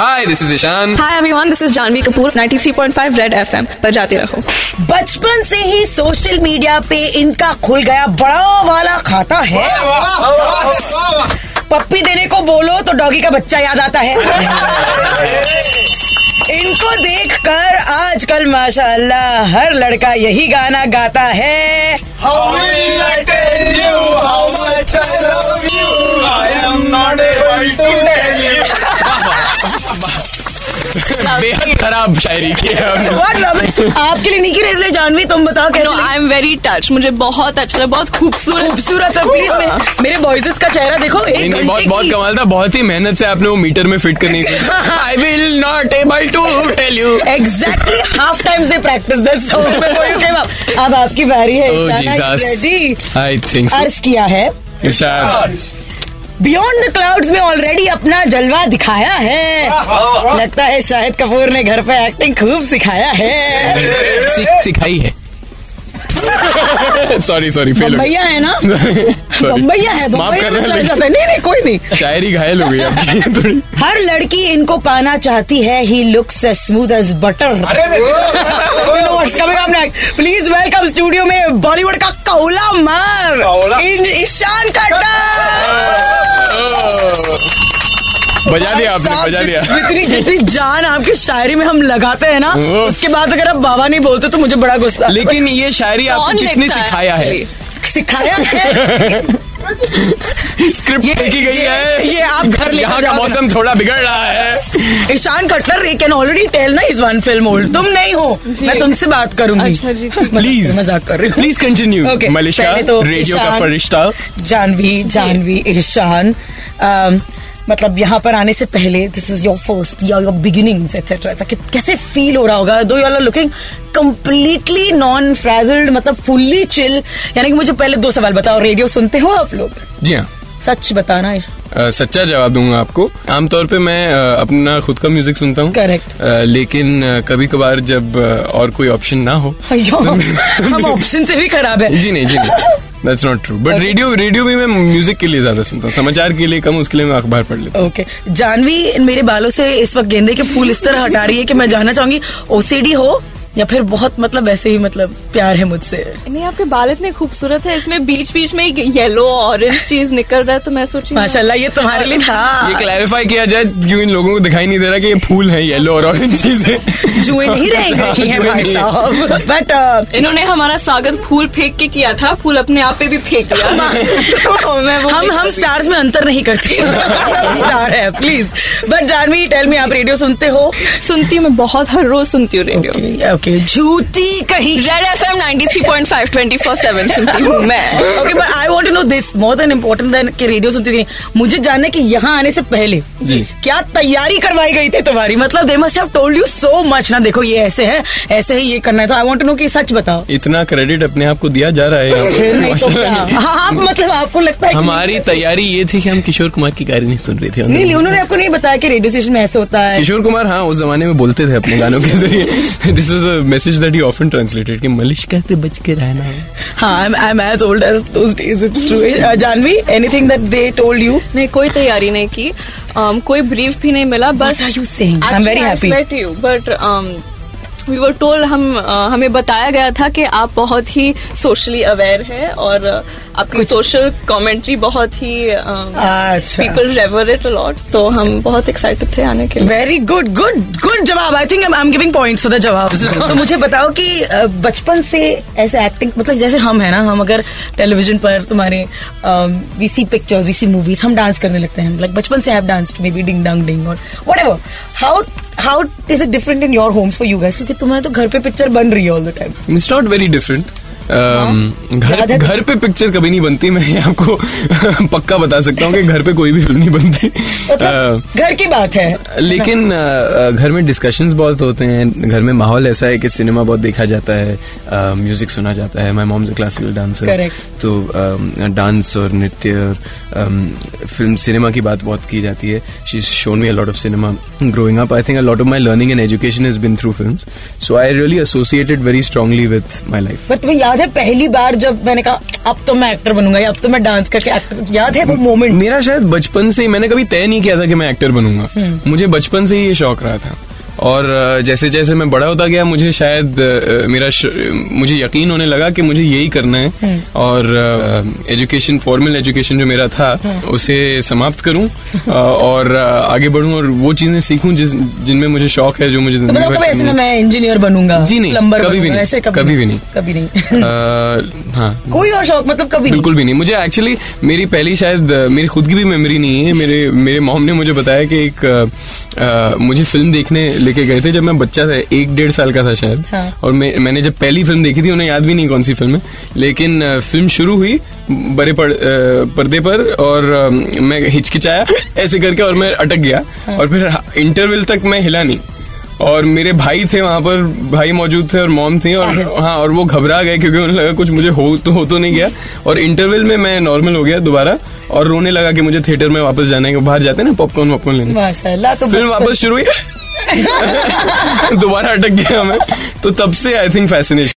Hi this is Ishaan hi everyone this is Janhvi Kapoor 93.5 Red FM पर जाते रहो। बचपन से ही सोशल मीडिया पे इनका खुल गया बड़ा वाला खाता है। पप्पी देने को बोलो तो डॉगी का बच्चा याद आता है। इनको देखकर आजकल माशाल्लाह हर लड़का यही गाना गाता है। How खराब शायरी की है? आपके लिए नहीं की इसलिए जानवी तुम बताओ नो कैसे आई एम वेरी टच मुझे बहुत अच्छा लगा बहुत खूबसूरत। खूबसूरत है। प्लीज़ मेरे बॉयजेस का चेहरा देखो एक बहुत बहुत कमाल था बहुत ही मेहनत से आपने वो मीटर में फिट करनी थी। I will not able to tell you exactly half times they practice this song before you came up. अब आपकी बारी है Oh, आई थिंक अर्ज़ किया है। ईशान बियॉन्ड द क्लाउड्स में ऑलरेडी अपना जलवा दिखाया है। लगता है शाहिद कपूर ने घर पे एक्टिंग खूब सिखाया है। सिख- सिखाई है। सॉरी सॉरी फेल हो बम्बैया है ना? Sorry. बम्बैया है माफ़ लेकिन- जाता। है। नहीं नहीं कोई नहीं। शायरी घायल हो गई आपकी थोड़ी। हर लड़की इनको पाना चाहती है। He looks as smooth as butter please welcome studio में बॉलीवुड का कौला मार। ईशान खट्टर बजा दिया आपने बजा दिया। जितनी जितनी जान आपकी शायरी में हम लगाते हैं ना उसके बाद अगर आप बाबा नहीं बोलते तो मुझे बड़ा गुस्सा लेकिन ये शायरी आपको किसने सिखाया है? सिखाया है स्क्रिप्ट लिखी गई ये- है। ये आप घर यहाँ का जाओ। मौसम थोड़ा बिगड़ रहा है। Ishaan Khatter you can already tell ना इज़ वन फ़िल्म ओल्ड तुम नहीं हो। मैं तुमसे बात करूँगी। अच्छा प्लीज़ मज़ाक कर रही हूँ। प्लीज़ कंटिन्यू मलिशा तो रेडियो का फरिश्ता। जानवी जानवी ईशान। मतलब यहाँ पर आने से पहले this is your first your your beginnings etcetera कैसे फील हो रहा होगा? Though you are looking completely non frazzled मतलब फुल्ली चिल यानी कि मुझे पहले दो सवाल बताओ रेडियो सुनते हो आप लोग? जी हाँ। सच बताना अ, सच्चा जवाब दूँगा आपको। आमतौर पे मैं अ, अपना खुद का म्यूज़िक सुनता हूँ. अ, लेकिन कभी कभार जब और कोई ऑप्शन ना हो अयो, हम ऑप्शन से भी खराब है। जी नहीं जी नहीं। That's not true but radio radio भी मैं म्यूज़िक के लिए ज़्यादा सुनता हूँ। समाचार के लिए कम उसके लिए मैं अखबार पढ़ लेता हूँ। ओके जानवी मेरे बालों से इस वक्त गेंदे के फूल इस तरह हटा रही है कि मैं जानना चाहूँगी ओसीडी हो या फिर बहुत मतलब वैसे ही मतलब प्यार है मुझसे। नहीं आपके बाल इतने खूबसूरत है इसमें बीच बीच में येलो ऑरेंज चीज़ निकल रहा है तो मैं सोची माशाल्लाह ये तुम्हारे लिए था। ये क्लैरिफाई किया जाए क्यों इन लोगों को दिखाई नहीं दे रहा कि ये फूल है येलो और ऑरेंज चीज़? है जुए नहीं रह हैं। साहब। Uh, बट इन्होंने हमारा स्वागत फूल फेंक के किया था फूल अपने आप पे भी फेंक लिया। तो मैं हम हम स्टार्स में अंतर नहीं करते। स्टार है please but Janhvi tell me आप रेडियो सुनते हो? सुनती हूँ मैं बहुत हर रोज सुनती हूँ रेडियो ओके झूठी कहीं। Red F M ninety three point five twenty four seven सुनती हूँ मैं। Okay but I want to know this more than important than कि रेडियो सुनती थी मुझे जानना है कि यहाँ आने से पहले जी। क्या तैयारी करवाई गई थी तुम्हारी? मतलब they must have told you so much ना देखो ये ऐसे है ऐसे ही ये करना है। तो आई वांट टू नो कि सच बताओ। इतना क्रेडिट अपने आप को दिया जा रहा है तो माशाल्लाह। हाँ आप मतलब आपको लगता है हमारी तैयारी ये थी कि हम किशोर कुमार की गाड़ी नहीं सुन रहे थे। नहीं नहीं, उन्होंने आपको नहीं बताया कि रेडियो स्टेशन में ऐसे होता है। किशोर कुमार हाँ उस जमाने में बोलते थे अपने गानों के ज़रिए। This was a message that he often translated कि मलिश्का से बच के रहना है हाँ I am as old as those days it's true Janhvi anything that they told you नहीं कोई तैयारी नहीं की um, कोई ब्रीफ भी नहीं मिला बस are you saying? I'm very happy. You but we were told हम हमें बताया गया था कि आप बहुत ही सोशली अवेयर है और आपकी सोशल कमेंट्री बहुत ही। People revere it a lot तो हम बहुत एक्साइटेड थे आने के लिए। वेरी गुड गुड गुड जवाब। I think I am giving points for the जवाब तो मुझे बताओ कि बचपन से ऐसे एक्टिंग मतलब जैसे हम है ना हम अगर टेलीविज़न पर तुम्हारे we see pictures we see movies हम डांस करने लगते हैं। लाइक बचपन से have dance maybe ding dang ding और whatever how how is it different in your homes for you guys क्योंकि तुम्हारे तो घर पे पिक्चर बन रही है all the time it's not very different घर घर पे पिक्चर कभी नहीं बनती मैं आपको पक्का बता सकता हूँ कि घर पे कोई भी फ़िल्म नहीं बनती। मतलब घर की बात है। लेकिन घर में डिस्कशंस बहुत होते हैं घर में माहौल ऐसा है कि सिनेमा बहुत देखा जाता है म्यूज़िक सुना जाता है। My mom a classical dancer तो डांस और नृत्य और फ़िल्म सिनेमा की बात बहुत की जाती है। She shown me a lot of cinema growing up I think a lot of my learning and education has been through films so I really associated very strongly with my life but तुम्हें याद याद है पहली बार जब मैंने कहा अब तो मैं एक्टर बनूँगा या अब तो मैं डांस करके एक्टर याद है वो मोमेंट मेरा शायद बचपन से ही मैंने कभी तय नहीं किया था कि मैं एक्टर बनूँगा। मुझे बचपन से ही ये शौक रहा था। और जैसे जैसे मैं बड़ा होता गया मुझे शायद मेरा मुझे यकीन होने लगा कि मुझे यही करना है। और एजुकेशन फॉर्मल एजुकेशन जो मेरा था उसे समाप्त करूँ और आगे बढ़ूं और वो चीज़ें सीखूं जिस जिनमें मुझे शौक है जो मुझे तो ज़िंदगी मतलब। मैं इंजीनियर बनूँगा जी नहीं, कभी भी नहीं, कभी भी नहीं। कभी नहीं। हाँ। कोई और शौक मतलब कभी बिल्कुल भी नहीं। मुझे एक्चुअली मेरी पहली शायद मेरी खुद की भी मेमोरी नहीं है। मेरे मेरे मॉम ने मुझे बताया कि एक मुझे फ़िल्म देखने लेके गए थे जब मैं बच्चा था एक डेढ़ साल का था शायद। हाँ। और मैं, मैंने जब पहली फ़िल्म देखी थी उन्हें याद भी नहीं कौन सी फ़िल्म है। लेकिन फ़िल्म शुरू हुई बड़े पर्दे पर और मैं हिचकिचाया ऐसे करके और मैं अटक गया। हाँ। और फिर इंटरवल तक मैं हिला नहीं। और मेरे भाई थे वहाँ पर भाई मौजूद थे और मॉम थी और हाँ और वो घबरा गए क्योंकि उन्हें लगा कुछ मुझे हो तो हो तो नहीं गया। और इंटरवल में मैं नॉर्मल हो गया दोबारा और रोने लगा कि मुझे थिएटर में वापस जाना है बाहर जाते हैं ना पॉपकॉर्न वॉपकॉर्न लेने। माशाल्लाह तो फ़िल्म वापस शुरू हुई। दोबारा अटक गया हमें तो तब से आई थिंक फैसिनेशन